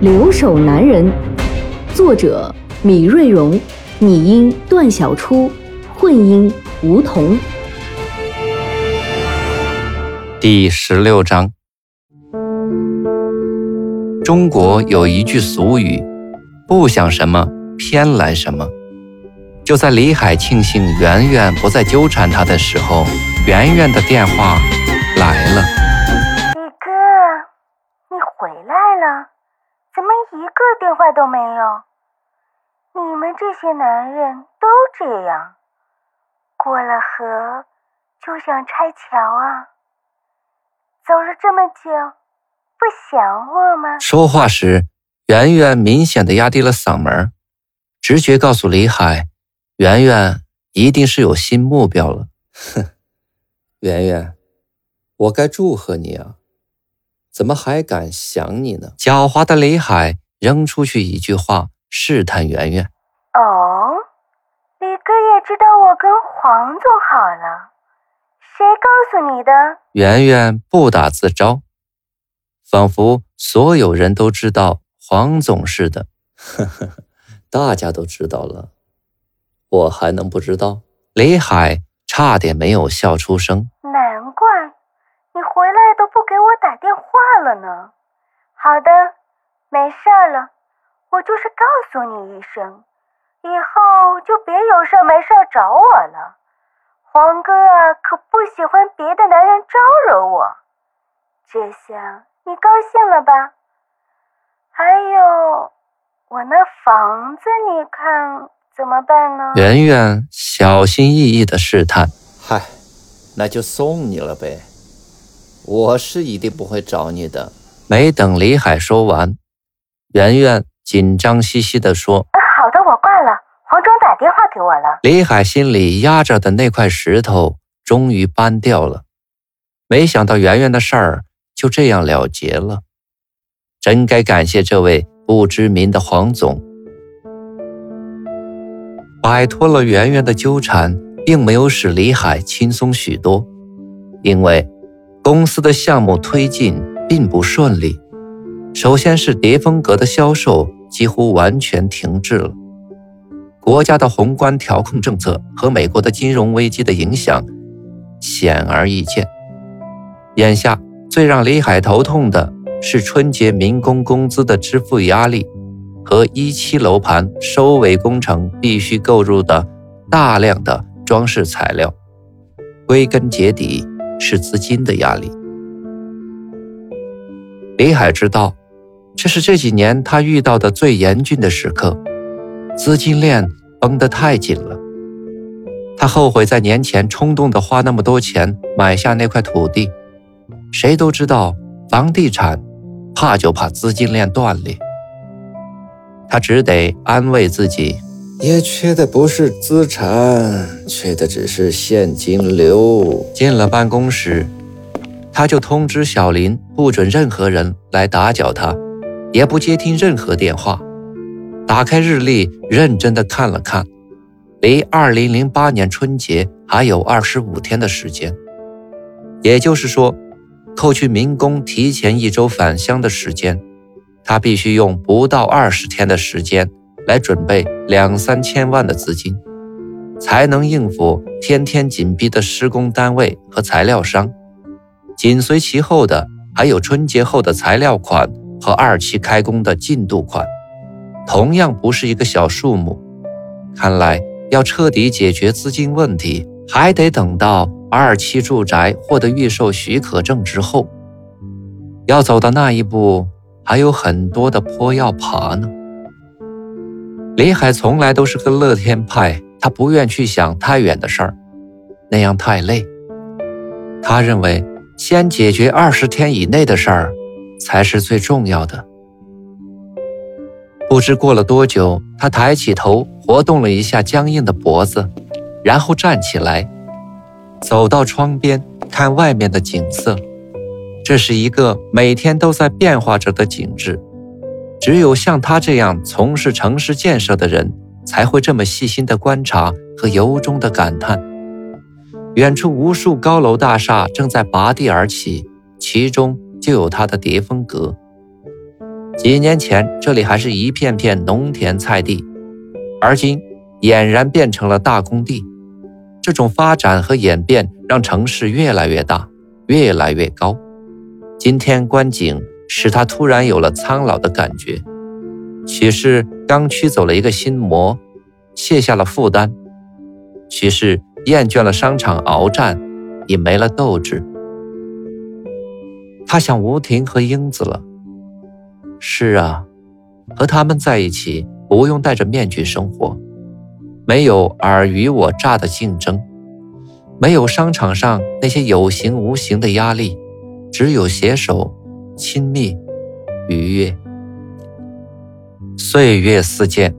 留守男人》，作者米瑞荣，拟音段小初，混音吴桐。第十六章，中国有一句俗语：“不想什么，偏来什么。”就在李海庆幸圆圆不再纠缠他的时候，圆圆的电话怎么一个电话都没有？你们这些男人都这样，过了河就想拆桥啊！走了这么久，不想我吗？说话时，圆圆明显的压低了嗓门，直觉告诉李海，圆圆一定是有新目标了。哼，圆圆，我该祝贺你啊！怎么还敢想你呢？狡猾的李海扔出去一句话，试探圆圆。哦，李哥也知道我跟黄总好了，谁告诉你的？圆圆不打自招，仿佛所有人都知道黄总似的。呵呵呵，大家都知道了，我还能不知道？李海差点没有笑出声。打电话了呢，好的，没事了，我就是告诉你一声，以后就别有事没事找我了。黄哥啊可不喜欢别的男人招惹我，这下你高兴了吧？还有，我那房子你看怎么办呢？圆圆小心翼翼的试探，嗨，那就送你了呗。我是一定不会找你的。没等李海说完，圆圆紧张兮兮地说：“好的，我挂了。黄忠打电话给我了。”李海心里压着的那块石头终于搬掉了。没想到圆圆的事儿就这样了结了，真该感谢这位不知名的黄总。摆脱了圆圆的纠缠，并没有使李海轻松许多，因为。公司的项目推进并不顺利，首先是叠风阁的销售几乎完全停滞了。国家的宏观调控政策和美国的金融危机的影响显而易见。眼下最让李海头痛的是春节民工工资的支付压力和一期楼盘收尾工程必须购入的大量的装饰材料。归根结底。是资金的压力。李海知道，这是这几年他遇到的最严峻的时刻，资金链绷得太紧了。他后悔在年前冲动的花那么多钱买下那块土地。谁都知道，房地产怕就怕资金链断裂。他只得安慰自己。也缺的不是资产，缺的只是现金流。进了办公室，他就通知小林，不准任何人来打搅他，也不接听任何电话。打开日历，认真的看了看，离二零零八年春节还有二十五天的时间，也就是说，扣去民工提前一周返乡的时间，他必须用不到二十天的时间。来准备两三千万的资金，才能应付天天紧逼的施工单位和材料商。紧随其后的还有春节后的材料款和二期开工的进度款，同样不是一个小数目。看来要彻底解决资金问题，还得等到二期住宅获得预售许可证之后。要走到那一步，还有很多的坡要爬呢。李海从来都是个乐天派，他不愿去想太远的事儿，那样太累。他认为先解决二十天以内的事儿才是最重要的。不知过了多久，他抬起头，活动了一下僵硬的脖子，然后站起来，走到窗边看外面的景色。这是一个每天都在变化着的景致，只有像他这样从事城市建设的人，才会这么细心的观察和由衷的感叹。远处无数高楼大厦正在拔地而起，其中就有他的叠峰阁。几年前，这里还是一片片农田菜地，而今俨然变成了大工地。这种发展和演变让城市越来越大，越来越高。今天观景，使他突然有了苍老的感觉。许是刚驱走了一个心魔，卸下了负担；许是厌倦了商场鏖战，已没了斗志。他想吴婷和英子了。是啊，和他们在一起不用戴着面具生活，没有尔虞我诈的竞争，没有商场上那些有形无形的压力，只有携手、亲密、愉悦。岁月似箭，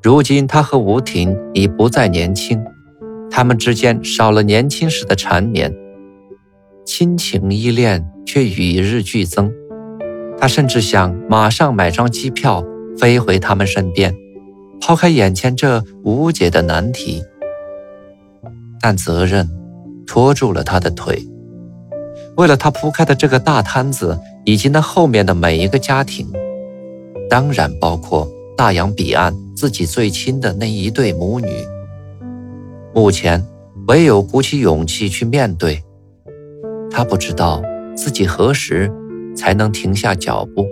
如今他和吴婷已不再年轻，他们之间少了年轻时的缠绵，亲情依恋却与日俱增。他甚至想马上买张机票飞回他们身边，抛开眼前这无解的难题。但责任拖住了他的腿。为了他铺开的这个大摊子，以及那后面的每一个家庭，当然包括大洋彼岸自己最亲的那一对母女。目前唯有鼓起勇气去面对。他不知道自己何时。才能停下脚步。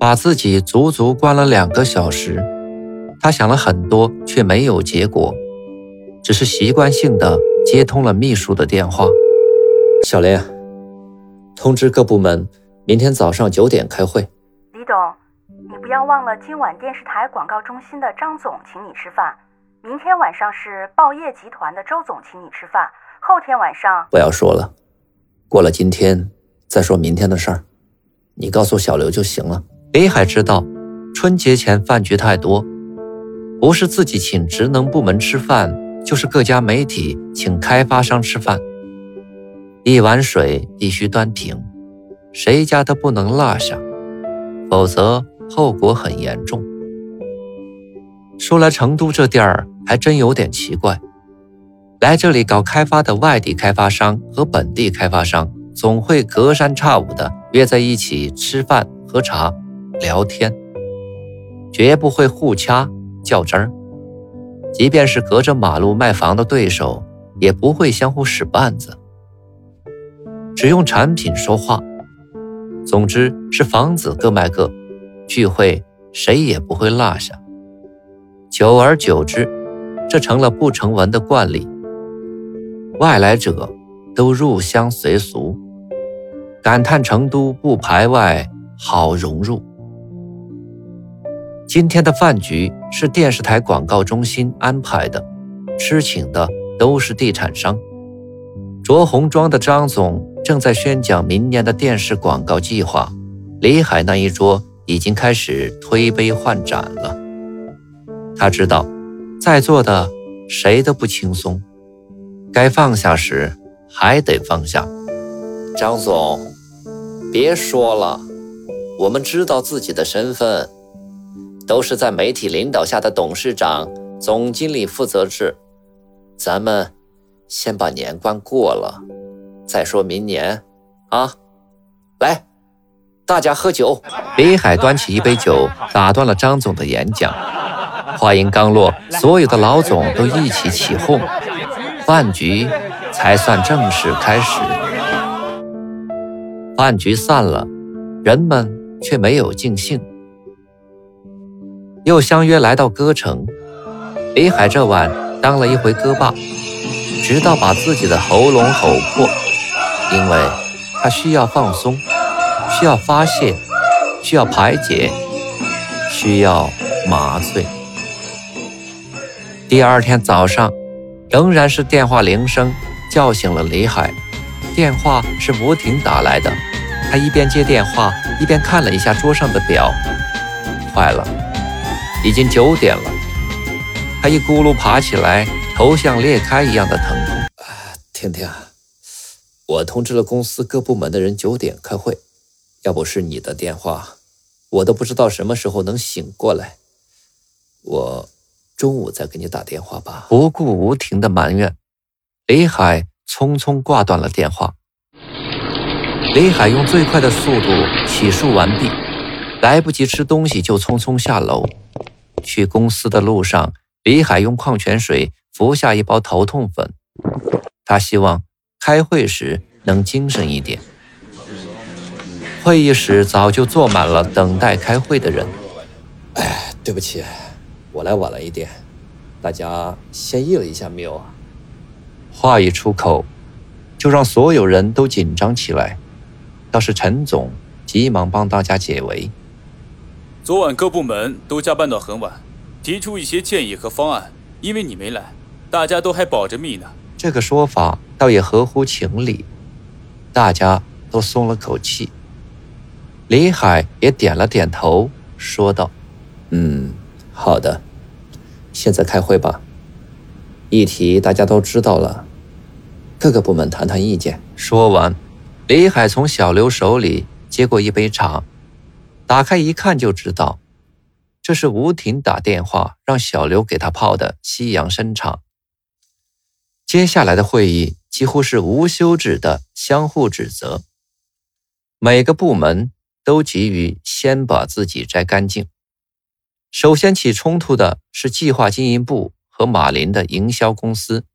把自己足足关了两个小时，他想了很多，却没有结果，只是习惯性的接通了秘书的电话。小林，通知各部门，明天早上九点开会。李董，你不要忘了今晚电视台广告中心的张总请你吃饭，明天晚上是报业集团的周总请你吃饭，后天晚上不要说了。过了今天再说明天的事儿，你告诉小刘就行了。李海知道，春节前饭局太多，不是自己请职能部门吃饭，就是各家媒体请开发商吃饭。一碗水必须端平，谁家都不能落下，否则后果很严重。说来成都这地儿还真有点奇怪。来这里搞开发的外地开发商和本地开发商总会隔三差五的约在一起吃饭、喝茶、聊天，绝不会互掐较真儿。即便是隔着马路卖房的对手，也不会相互使绊子，只用产品说话。总之是房子各卖各，聚会谁也不会落下。久而久之，这成了不成文的惯例。外来者都入乡随俗，感叹成都不排外，好融入。今天的饭局是电视台广告中心安排的，吃请的都是地产商。着红装的张总正在宣讲明年的电视广告计划，李海那一桌已经开始推杯换盏了。他知道，在座的谁都不轻松。该放下时还得放下，张总，别说了，我们知道自己的身份，都是在媒体领导下的董事长、总经理负责制，咱们先把年关过了，再说明年，啊，来，大家喝酒。李海端起一杯酒，打断了张总的演讲。话音刚落，所有的老总都一起起哄。饭局才算正式开始。饭局散了，人们却没有尽兴，又相约来到歌城。李海这晚当了一回歌霸，直到把自己的喉咙吼破，因为他需要放松，需要发泄，需要排解，需要麻醉。第二天早上。仍然是电话铃声叫醒了李海，电话是吴婷打来的，他一边接电话，一边看了一下桌上的表，坏了，已经九点了。他一咕噜爬起来，头像裂开一样的疼痛。啊，婷婷，我通知了公司各部门的人九点开会，要不是你的电话，我都不知道什么时候能醒过来。我中午再给你打电话吧。不顾吴婷的埋怨，李海匆匆挂断了电话。李海用最快的速度洗漱完毕，来不及吃东西就匆匆下楼。去公司的路上，李海用矿泉水服下一包头痛粉。他希望开会时能精神一点。会议室早就坐满了等待开会的人。哎，对不起，我来晚了一点，大家先议了一下没有啊？话一出口，就让所有人都紧张起来。倒是陈总急忙帮大家解围。昨晚各部门都加班到很晚，提出一些建议和方案。因为你没来，大家都还保着密呢。这个说法倒也合乎情理，大家都松了口气。李海也点了点头，说道：“嗯，好的，现在开会吧。议题大家都知道了，各个部门谈谈意见。”说完。李海从小刘手里接过一杯茶，打开一看就知道，这是吴婷打电话让小刘给他泡的西洋参茶。接下来的会议几乎是无休止的相互指责，每个部门都急于先把自己摘干净。首先起冲突的是计划经营部和马林的营销公司，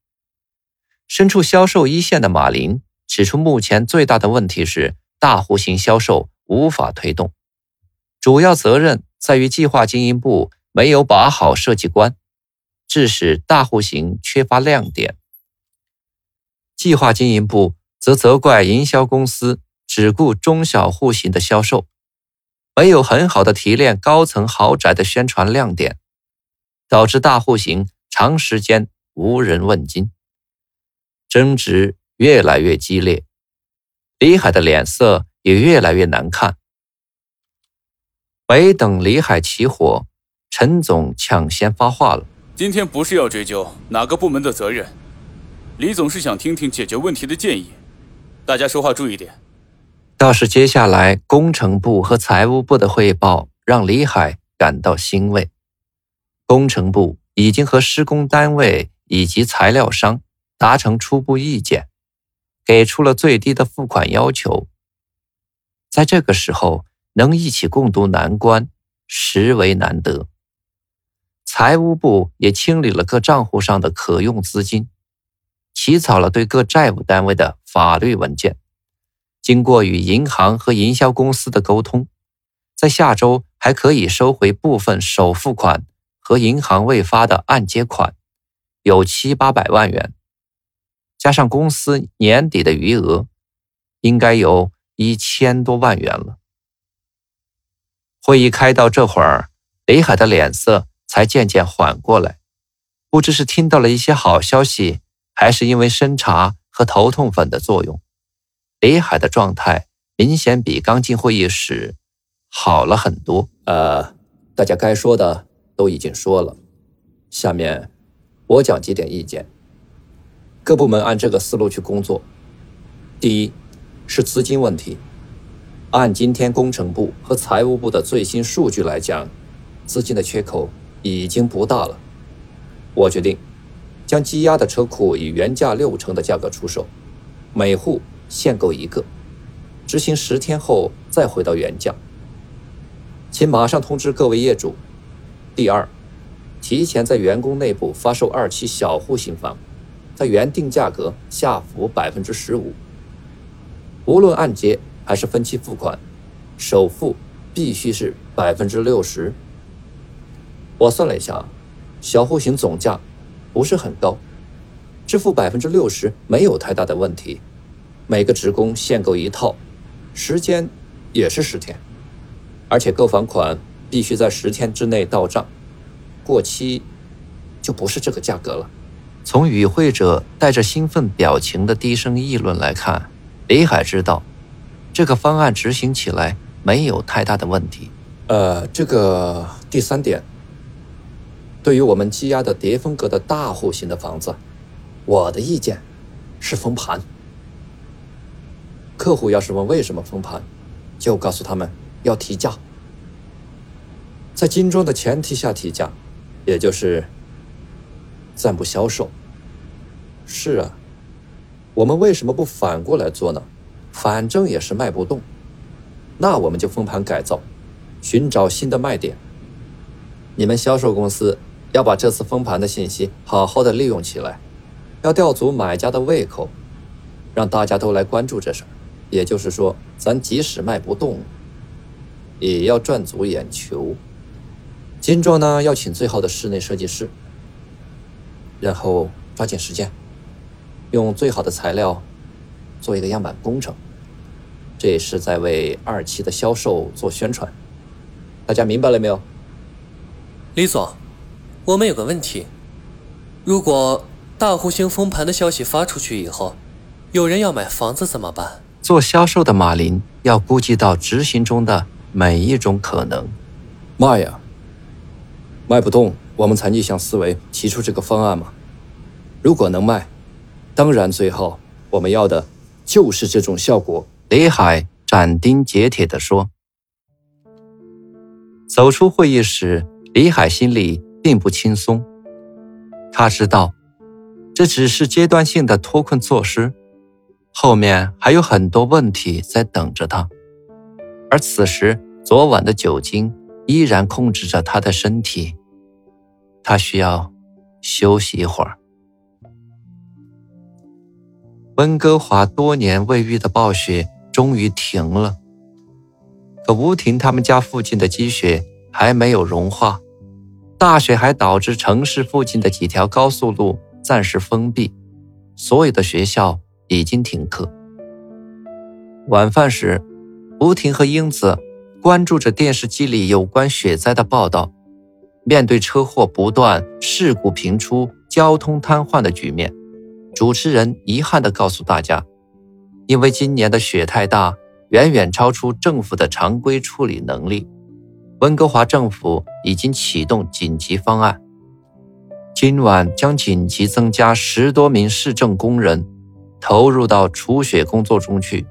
身处销售一线的马林。指出，目前最大的问题是大户型销售无法推动，主要责任在于计划经营部没有把好设计关，致使大户型缺乏亮点。计划经营部则责怪营销公司只顾中小户型的销售，没有很好的提炼高层豪宅的宣传亮点，导致大户型长时间无人问津，争执。越来越激烈，李海的脸色也越来越难看。没等李海起火，陈总抢先发话了：“今天不是要追究哪个部门的责任，李总是想听听解决问题的建议。大家说话注意点。”倒是接下来工程部和财务部的汇报让李海感到欣慰。工程部已经和施工单位以及材料商达成初步意见。给出了最低的付款要求，在这个时候能一起共度难关，实为难得。财务部也清理了各账户上的可用资金，起草了对各债务单位的法律文件。经过与银行和营销公司的沟通，在下周还可以收回部分首付款和银行未发的按揭款，有七八百万元。加上公司年底的余额，应该有一千多万元了。会议开到这会儿，李海的脸色才渐渐缓过来。不知是听到了一些好消息，还是因为参茶和头痛粉的作用，李海的状态明显比刚进会议室好了很多。呃，大家该说的都已经说了，下面我讲几点意见。各部门按这个思路去工作。第一，是资金问题。按今天工程部和财务部的最新数据来讲，资金的缺口已经不大了。我决定将积压的车库以原价六成的价格出售，每户限购一个，执行十天后再回到原价。请马上通知各位业主。第二，提前在员工内部发售二期小户型房。在原定价格下浮百分之十五，无论按揭还是分期付款，首付必须是百分之六十。我算了一下，小户型总价不是很高，支付百分之六十没有太大的问题。每个职工限购一套，时间也是十天，而且购房款必须在十天之内到账，过期就不是这个价格了。从与会者带着兴奋表情的低声议论来看，李海知道，这个方案执行起来没有太大的问题。呃，这个第三点，对于我们积压的叠峰格的大户型的房子，我的意见是封盘。客户要是问为什么封盘，就告诉他们要提价，在精装的前提下提价，也就是暂不销售。是啊，我们为什么不反过来做呢？反正也是卖不动，那我们就封盘改造。寻找新的卖点。你们销售公司要把这次封盘的信息好好的利用起来，要吊足买家的胃口，让大家都来关注这事儿。也就是说，咱即使卖不动，也要赚足眼球。精装呢，要请最好的室内设计师，然后抓紧时间，用最好的材料做一个样板工程。这也是在为二期的销售做宣传。大家明白了没有？李总，我们有个问题：如果大户型封盘的消息发出去以后，有人要买房子怎么办？做销售的马林要估计到执行中的每一种可能。卖呀，卖不动，我们才逆向思维提出这个方案嘛。如果能卖，当然最后。我们要的就是这种效果。李海斩钉截铁地说。走出会议室，李海心里并不轻松。他知道，这只是阶段性的脱困措施，后面还有很多问题在等着他。而此时，昨晚的酒精依然控制着他的身体，他需要休息一会儿。温哥华多年未遇的暴雪终于停了。可吴婷他们家附近的积雪还没有融化，大雪还导致城市附近的几条高速路暂时封闭，所有的学校已经停课。晚饭时，吴婷和英子关注着电视机里有关雪灾的报道。面对车祸不断、事故频出、交通瘫痪的局面，主持人遗憾地告诉大家：“因为今年的雪太大。”远远超出政府的常规处理能力，温哥华政府已经启动紧急方案，今晚将紧急增加十多名市政工人，投入到除雪工作中去。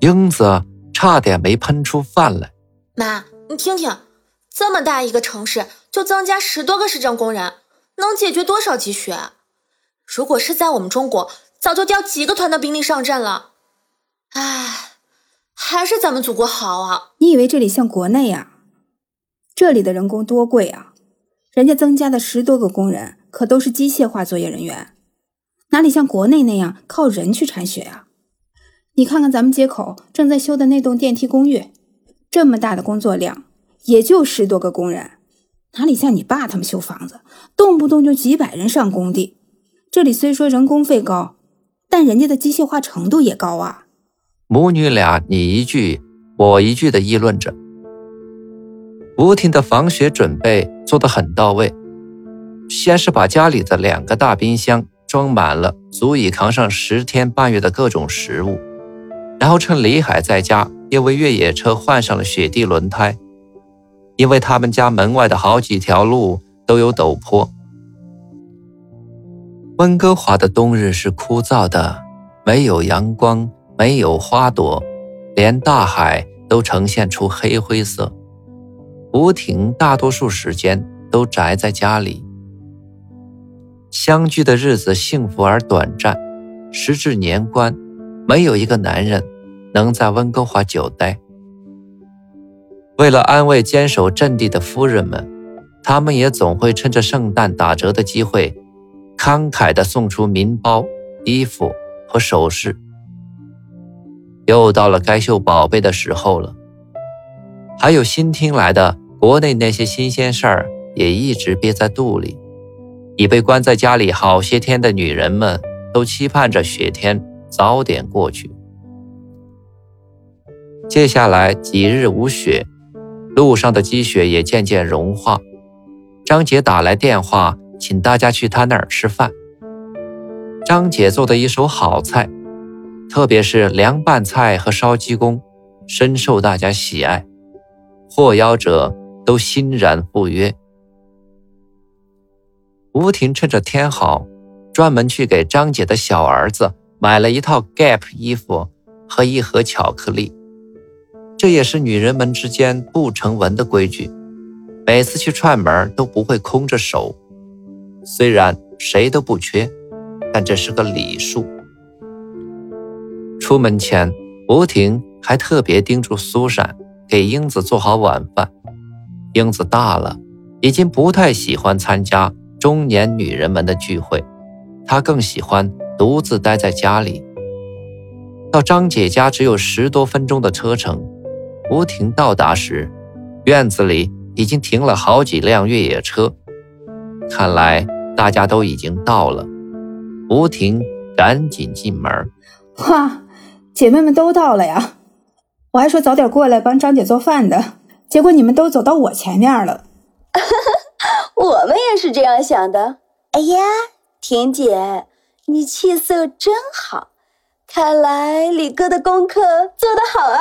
英子差点没喷出饭来。妈，你听听，这么大一个城市就增加十多个市政工人，能解决多少积雪？如果是在我们中国，早就调几个团的兵力上阵了。唉，还是咱们祖国好啊！你以为这里像国内呀？这里的人工多贵啊！人家增加的十多个工人可都是机械化作业人员，哪里像国内那样靠人去铲雪啊？你看看咱们街口正在修的那栋电梯公寓，这么大的工作量，也就十多个工人，哪里像你爸他们修房子，动不动就几百人上工地。这里虽说人工费高，但人家的机械化程度也高啊！母女俩你一句我一句的议论着。吴婷的防雪准备做得很到位，先是把家里的两个大冰箱装满了足以扛上十天半月的各种食物，然后趁李海在家，又为越野车换上了雪地轮胎，因为他们家门外的好几条路都有陡坡。温哥华的冬日是枯燥的，没有阳光。没有花朵，连大海都呈现出黑灰色。吴婷大多数时间都宅在家里。相聚的日子幸福而短暂，时至年关，没有一个男人能在温哥华久待。为了安慰坚守阵地的夫人们，他们也总会趁着圣诞打折的机会，慷慨地送出名包、衣服和首饰。又到了该秀宝贝的时候了，还有新听来的国内那些新鲜事儿也一直憋在肚里。已被关在家里好些天的女人们都期盼着雪天早点过去。接下来几日无雪，路上的积雪也渐渐融化。张姐打来电话，请大家去她那儿吃饭。张姐做的一手好菜。特别是凉拌菜和烧鸡公，深受大家喜爱，获邀者都欣然赴约。吴婷趁着天好，专门去给张姐的小儿子买了一套 Gap 衣服和一盒巧克力。这也是女人们之间不成文的规矩，每次去串门都不会空着手。虽然谁都不缺，但这是个礼数。出门前，吴婷还特别叮嘱苏珊给英子做好晚饭。英子大了，已经不太喜欢参加。中年女人们的聚会，她更喜欢独自待在家里。到张姐家只有十多分钟的车程。吴婷到达时，院子里已经停了好几辆越野车，看来大家都已经到了。吴婷赶紧进门。哇，姐妹们都到了呀！我还说早点过来帮张姐做饭的，结果你们都走到我前面了。我们也是这样想的。哎呀，婷姐，你气色真好，看来李哥的功课做得好啊。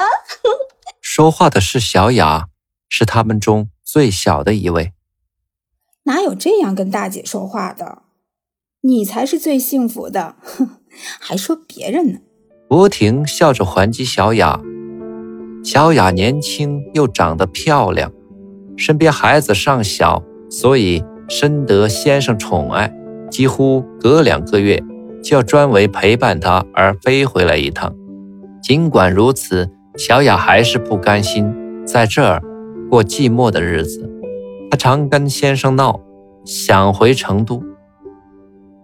说话的是小雅，是他们中最小的一位。哪有这样跟大姐说话的？你才是最幸福的，哼，还说别人呢。吴婷笑着还击小雅。小雅年轻又长得漂亮，身边孩子尚小。所以深得先生宠爱，几乎隔两个月就要专为陪伴他而飞回来一趟。尽管如此，小雅还是不甘心在这儿过寂寞的日子。她常跟先生闹，想回成都，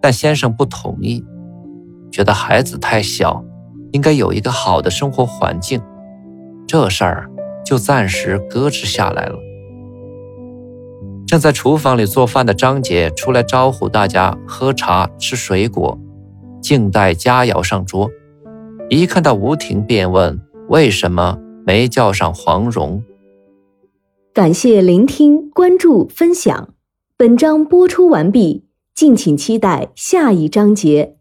但先生不同意，觉得孩子太小，应该有一个好的生活环境。这事儿就暂时搁置下来了。正在厨房里做饭的张姐出来招呼大家喝茶吃水果，静待佳肴上桌。一看到吴婷，便问为什么没叫上黄蓉。感谢聆听、关注、分享，本章播出完毕，敬请期待下一章节。